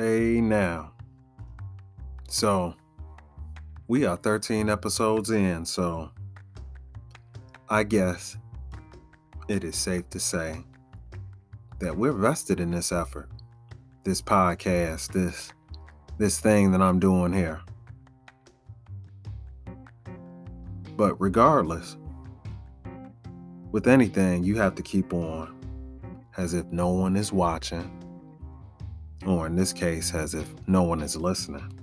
Hey now. So, we are 13 episodes in, so I guess it is safe to say that we're vested in this effort, this podcast, this this thing that I'm doing here. But regardless, with anything, you have to keep on as if no one is watching, or in this case, as if no one is listening.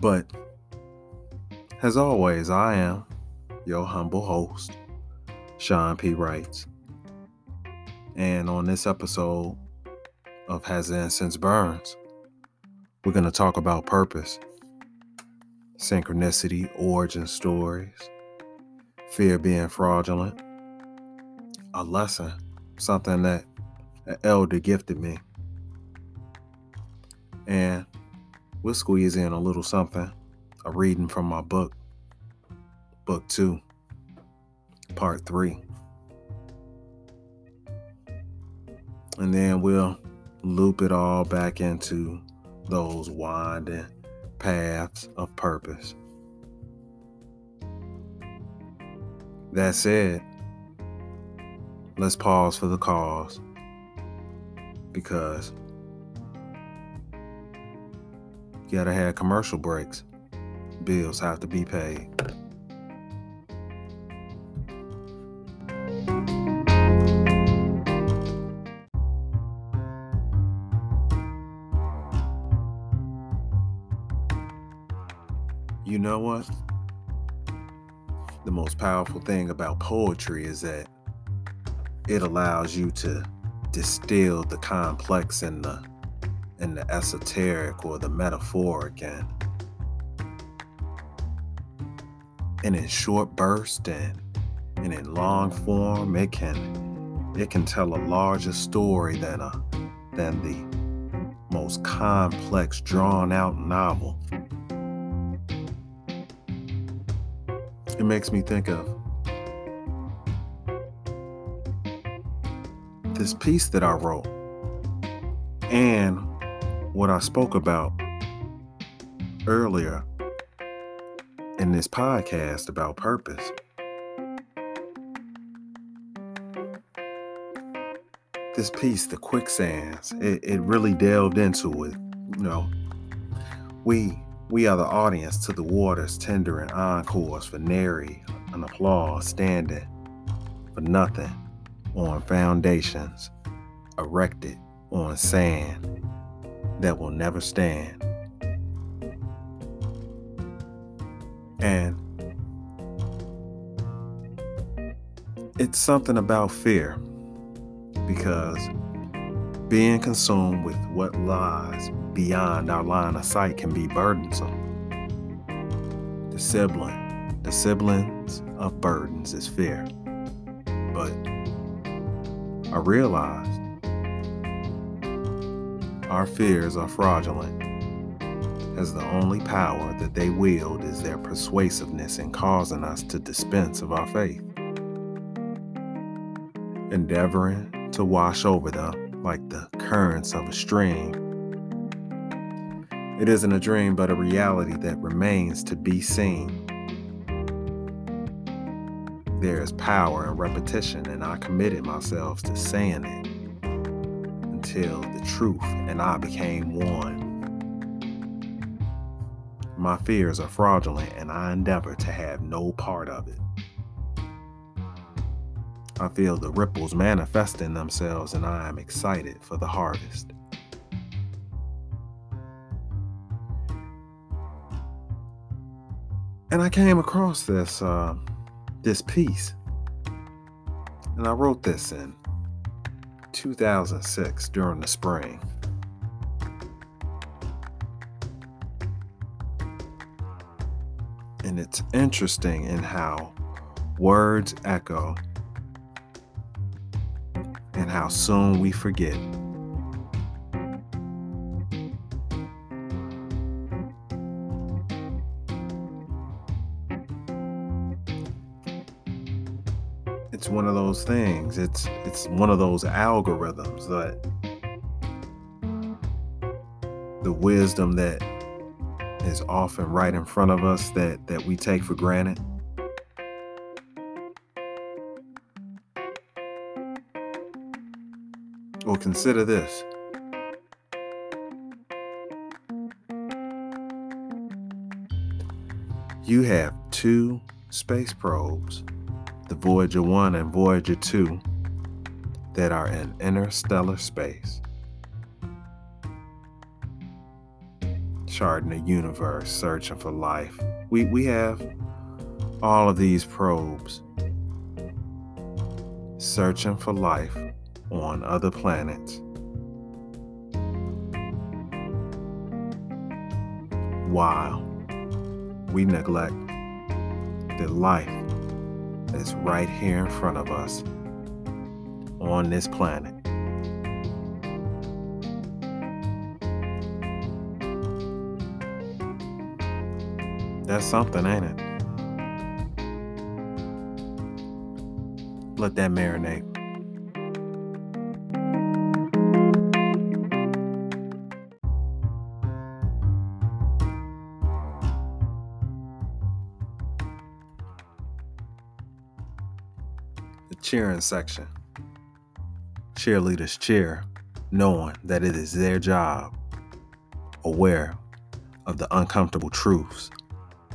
But as always, I am your humble host, Sean P. Writes. And on this episode of Has It Since Burns, we're going to talk about purpose, synchronicity, origin stories, fear being fraudulent, a lesson, something that an elder gifted me. And we'll squeeze in a little something, a reading from my book, book two, part three. And then we'll loop it all back into those winding paths of purpose. That said, let's pause for the cause because you gotta have commercial breaks. Bills have to be paid. You know what? The most powerful thing about poetry is that it allows you to distill the complex and the and the esoteric or the metaphoric and and in short bursts and and in long form it can it can tell a larger story than a than the most complex drawn out novel. It makes me think of this piece that I wrote and what I spoke about earlier in this podcast about purpose. This piece, The Quicksands, it, it really delved into it. You know, we we are the audience to the waters, tendering encores for nary an applause, standing for nothing on foundations erected on sand that will never stand. And it's something about fear because being consumed with what lies beyond our line of sight can be burdensome. The sibling, the siblings of burdens is fear. But I realized our fears are fraudulent, as the only power that they wield is their persuasiveness in causing us to dispense of our faith, endeavoring to wash over them like the currents of a stream. It isn't a dream, but a reality that remains to be seen. There is power in repetition, and I committed myself to saying it until the truth and I became one. My fears are fraudulent, and I endeavor to have no part of it. I feel the ripples manifesting themselves, and I am excited for the harvest. And I came across this uh, this piece, and I wrote this in 2006 during the spring. And it's interesting in how words echo and how soon we forget. One of those things. It's it's one of those algorithms that the wisdom that is often right in front of us that, that we take for granted. Well, consider this. You have two space probes, the Voyager 1 and Voyager 2, that are in interstellar space. charting the universe, searching for life. We, we have all of these probes searching for life on other planets. While we neglect the life that's right here in front of us on this planet. That's something, ain't it? Let that marinate. Cheering section. Cheerleaders cheer, knowing that it is their job, aware of the uncomfortable truths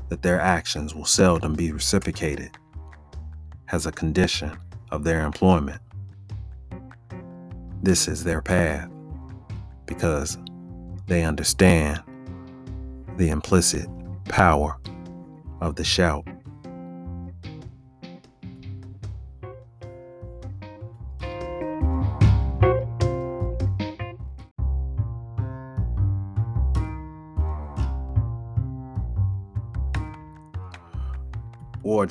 that their actions will seldom be reciprocated as a condition of their employment. This is their path because they understand the implicit power of the shout.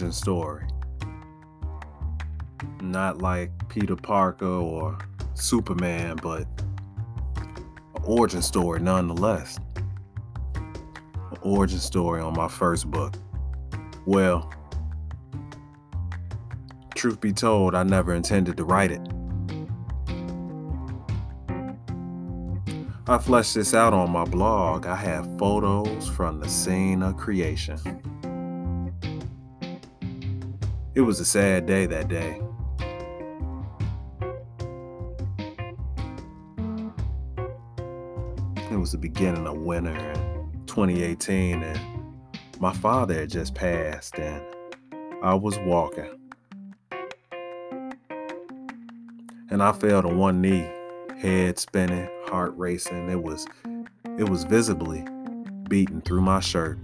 Origin story. Not like Peter Parker or Superman, but an origin story nonetheless. An origin story on my first book. Well, truth be told, I never intended to write it. I fleshed this out on my blog. I have photos from the scene of creation. It was a sad day that day. It was the beginning of winter in 2018, and my father had just passed, and I was walking. And I fell to one knee, head spinning, heart racing. It was it was visibly beating through my shirt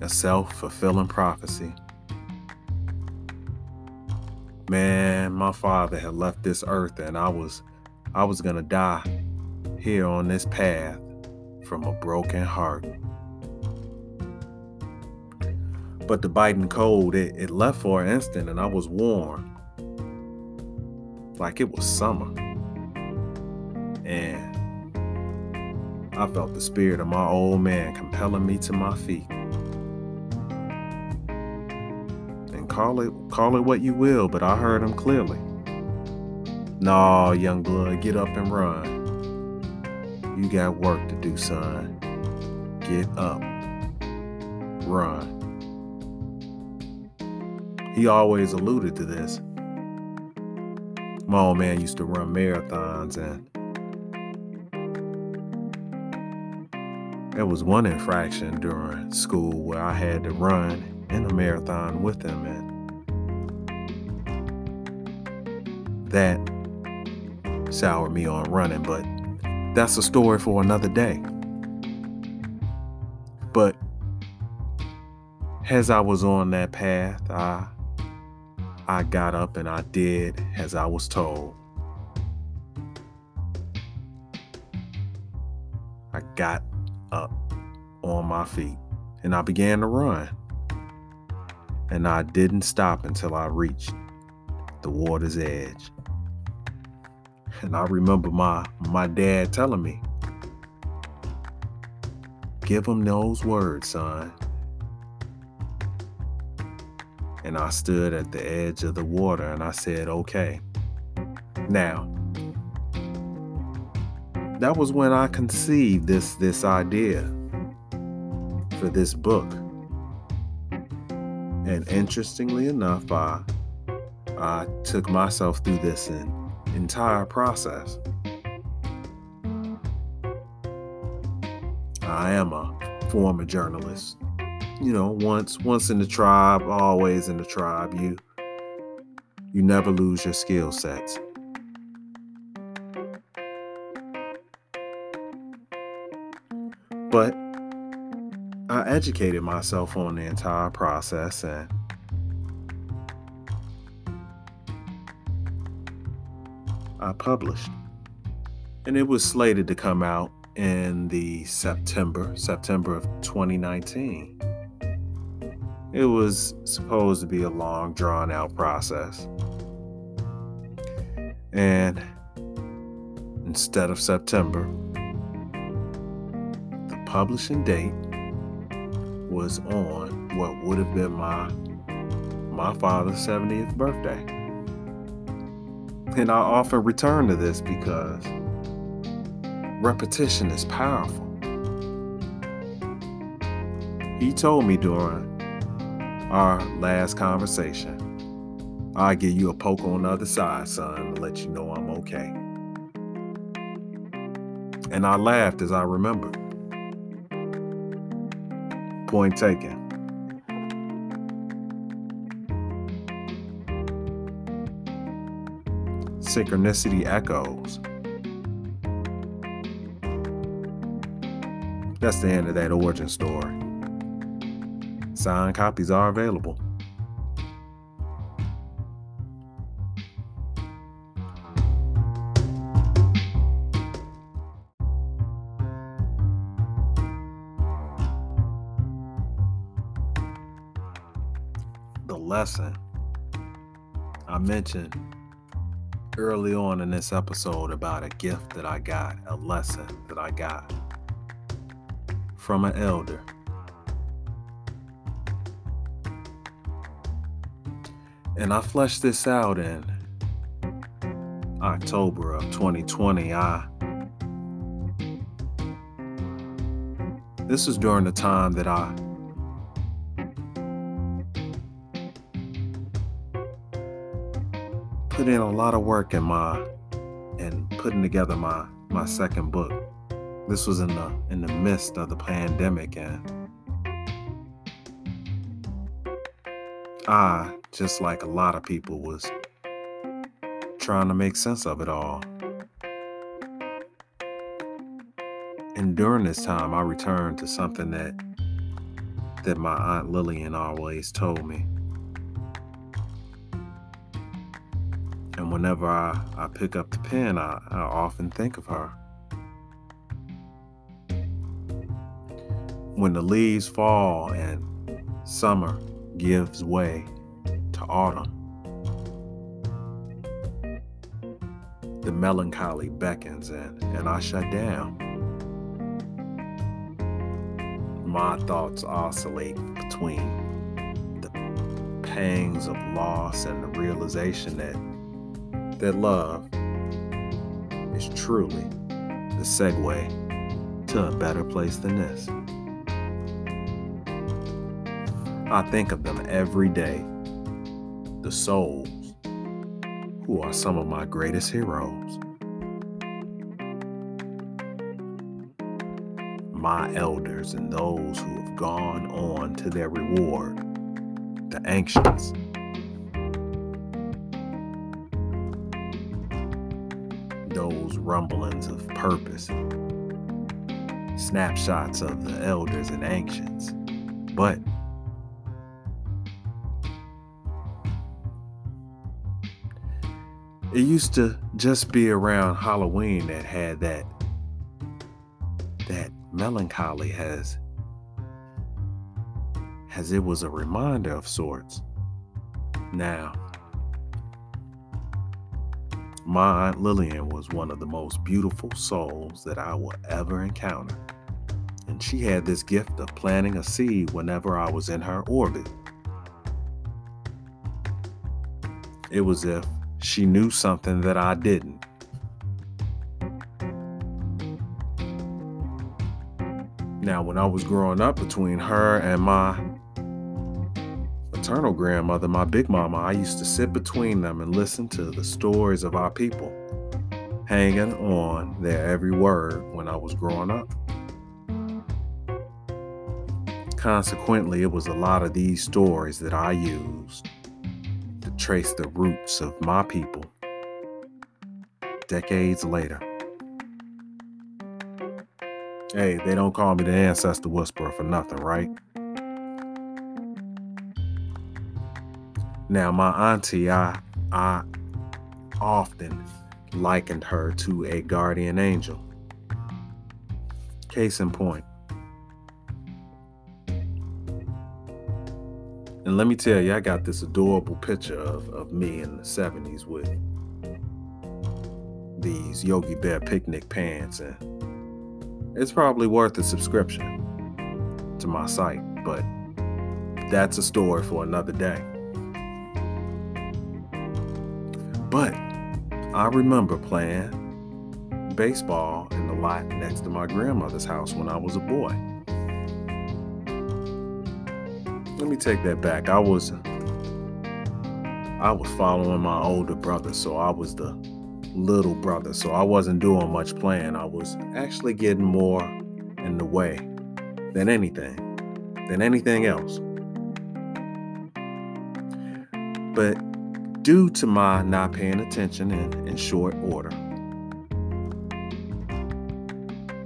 a self fulfilling prophecy. Man, my father had left this earth and I was I was going to die here on this path from a broken heart. But the biting cold, it, it left for an instant and I was warm. Like it was summer. And I felt the spirit of my old man compelling me to my feet. Call it call it what you will, but I heard him clearly. Nah, young blood, get up and run. You got work to do, son. Get up. Run. He always alluded to this. My old man used to run marathons and there was one infraction during school where I had to run in a marathon with them and that soured me on running, but that's a story for another day. But as I was on that path, I I got up and I did as I was told. I got up on my feet and I began to run. And I didn't stop until I reached the water's edge. And I remember my my dad telling me, "Give him those words, son." And I stood at the edge of the water and I said, "Okay." Now, that was when I conceived this this idea for this book. And mm-hmm. interestingly enough, I I took myself through this entire process. I am a former journalist. You know, once once in the tribe, always in the tribe. You you never lose your skill sets. But I educated myself on the entire process and I published. And it was slated to come out in the September, September of 2019. It was supposed to be a long, drawn out process. And instead of September, the publishing date was on what would have been my my father's 70th birthday. And I often return to this because repetition is powerful. He told me during our last conversation, I'll give you a poke on the other side, son, to let you know I'm okay. And I laughed as I remembered. Point taken. Synchronicity echoes. That's the end of that origin story. Signed copies are available. Lesson I mentioned early on in this episode about a gift that I got, a lesson that I got from an elder. And I fleshed this out in October of 2020. I this was during the time that I put in a lot of work in my and putting together my my second book. This was in the in the midst of the pandemic and I, just like a lot of people, was trying to make sense of it all. And during this time I returned to something that that my aunt Lillian always told me. Whenever I, I pick up the pen, I, I often think of her. When the leaves fall and summer gives way to autumn, the melancholy beckons and, and I shut down. My thoughts oscillate between the pangs of loss and the realization that that love is truly the segue to a better place than this. I think of them every day, the souls who are some of my greatest heroes. My elders and those who have gone on to their reward, the ancients. Those rumblings of purpose, snapshots of the elders and ancients. But it used to just be around Halloween that had that that melancholy has as it was a reminder of sorts. Now, my Aunt Lillian was one of the most beautiful souls that I will ever encounter, and she had this gift of planting a seed whenever I was in her orbit. It was if she knew something that I didn't. Now, when I was growing up between her and my maternal grandmother, my big mama, I used to sit between them and listen to the stories of our people, hanging on their every word when I was growing up. Consequently, it was a lot of these stories that I used to trace the roots of my people decades later. Hey, they don't call me the ancestor whisperer for nothing, right? Now, my auntie, I, I often likened her to a guardian angel. Case in point. And let me tell you, I got this adorable picture of, of me in the 70s with these Yogi Bear picnic pants. And it's probably worth a subscription to my site, but that's a story for another day. But I remember playing baseball in the lot next to my grandmother's house when I was a boy. Let me take that back. I was I was following my older brother, so I was the little brother. So I wasn't doing much playing. I was actually getting more in the way than anything, than anything else. But due to my not paying attention in, in short order.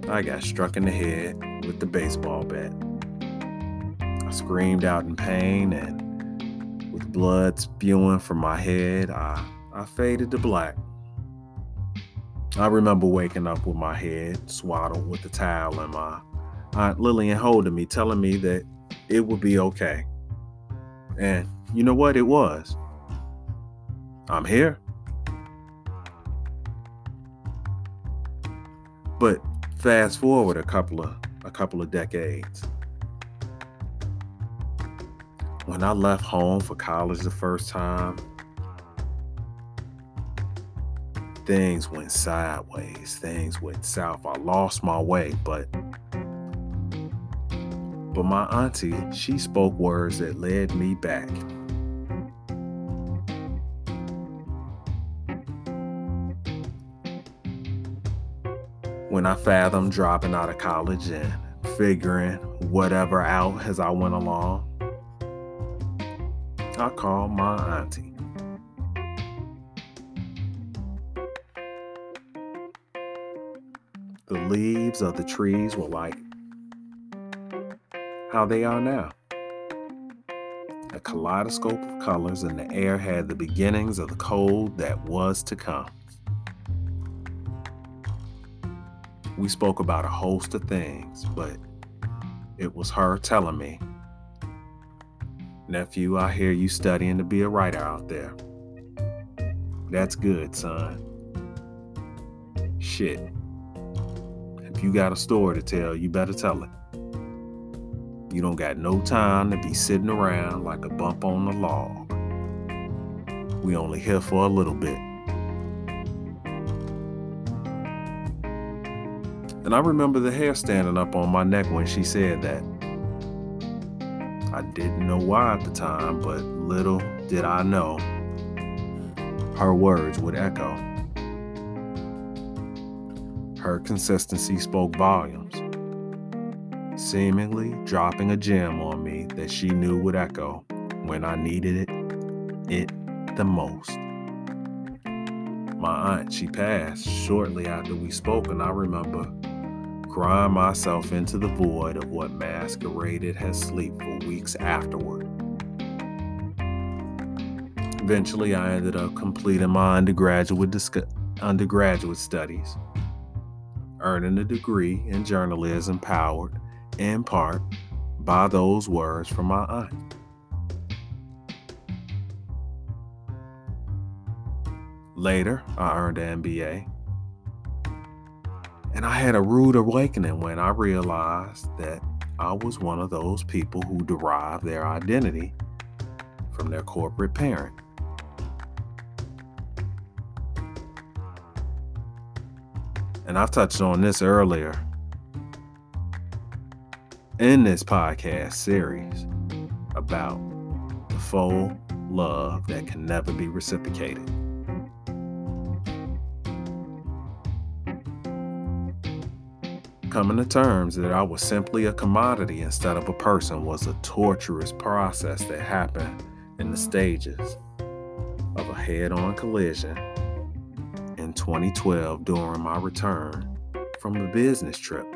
I got struck in the head with the baseball bat. I screamed out in pain and with blood spewing from my head, I, I faded to black. I remember waking up with my head swaddled with a towel and my Aunt Lillian holding me, telling me that it would be okay. And you know what? It was. I'm here. But fast forward a couple of a couple of decades. When I left home for college the first time, things went sideways. Things went south. I lost my way, but but my auntie, she spoke words that led me back. When I fathomed dropping out of college and figuring whatever out as I went along, I called my auntie. The leaves of the trees were like how they are now. A kaleidoscope of colors, and the air had the beginnings of the cold that was to come. We spoke about a host of things, but it was her telling me, Nephew, I hear you studying to be a writer out there. That's good, son. Shit. If you got a story to tell, you better tell it. You don't got no time to be sitting around like a bump on the log. We only here for a little bit. And I remember the hair standing up on my neck when she said that. I didn't know why at the time, but little did I know her words would echo. Her consistency spoke volumes, seemingly dropping a gem on me that she knew would echo when I needed it, it the most. My aunt, she passed shortly after we spoke, and I remember grind myself into the void of what masqueraded as sleep for weeks afterward. Eventually, I ended up completing my undergraduate, undergraduate studies, earning a degree in journalism powered in part by those words from my aunt. Later, I earned an MBA and I had a rude awakening when I realized that I was one of those people who derive their identity from their corporate parent. And I've touched on this earlier. in this podcast series about the full love that can never be reciprocated. Coming to terms that I was simply a commodity instead of a person was a torturous process that happened in the stages of a head on collision in 2012 during my return from a business trip.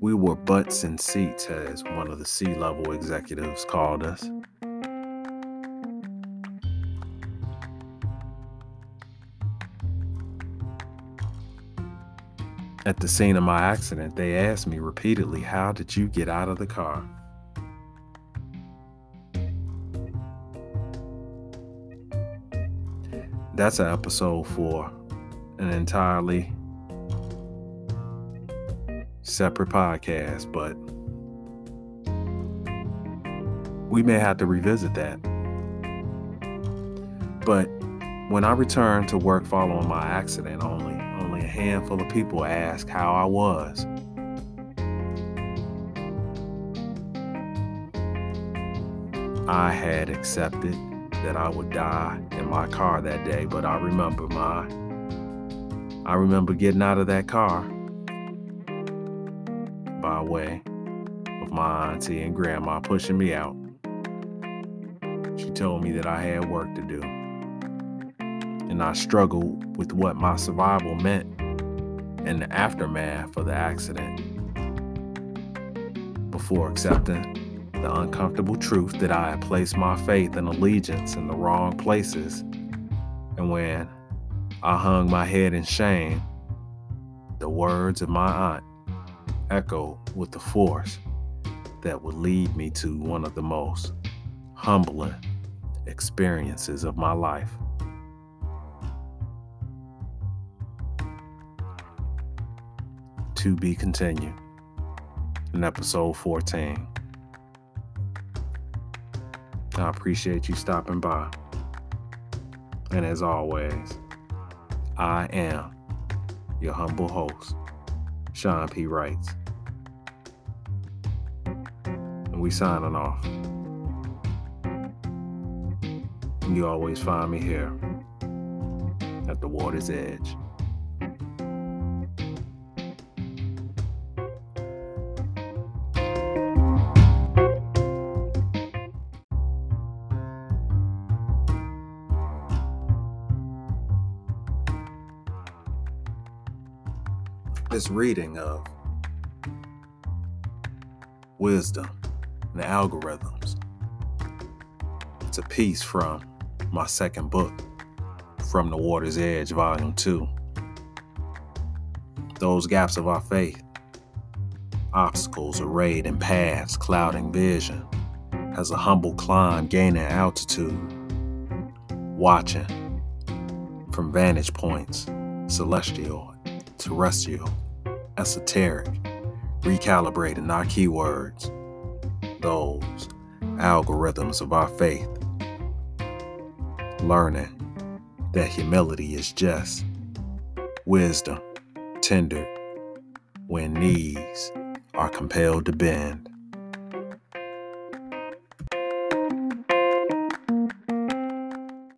We were butts in seats, as one of the C level executives called us. At the scene of my accident, they asked me repeatedly, How did you get out of the car? That's an episode for an entirely separate podcast, but we may have to revisit that. But when I returned to work following my accident, a handful of people asked how I was. I had accepted that I would die in my car that day, but I remember my I remember getting out of that car by way of my auntie and grandma pushing me out. She told me that I had work to do and I struggled with what my survival meant in the aftermath of the accident before accepting the uncomfortable truth that I had placed my faith and allegiance in the wrong places. And when I hung my head in shame, the words of my aunt echoed with the force that would lead me to one of the most humbling experiences of my life. To be continued in episode 14. I appreciate you stopping by. And as always, I am your humble host, Sean P. Writes. And we signing off. You always find me here at the water's edge. This reading of wisdom and algorithms. It's a piece from my second book, From the Water's Edge, Volume 2. Those gaps of our faith, obstacles arrayed in paths clouding vision, as a humble climb gaining altitude, watching from vantage points, celestial terrestrial, esoteric, recalibrating our keywords, those algorithms of our faith, learning that humility is just wisdom, tender when knees are compelled to bend.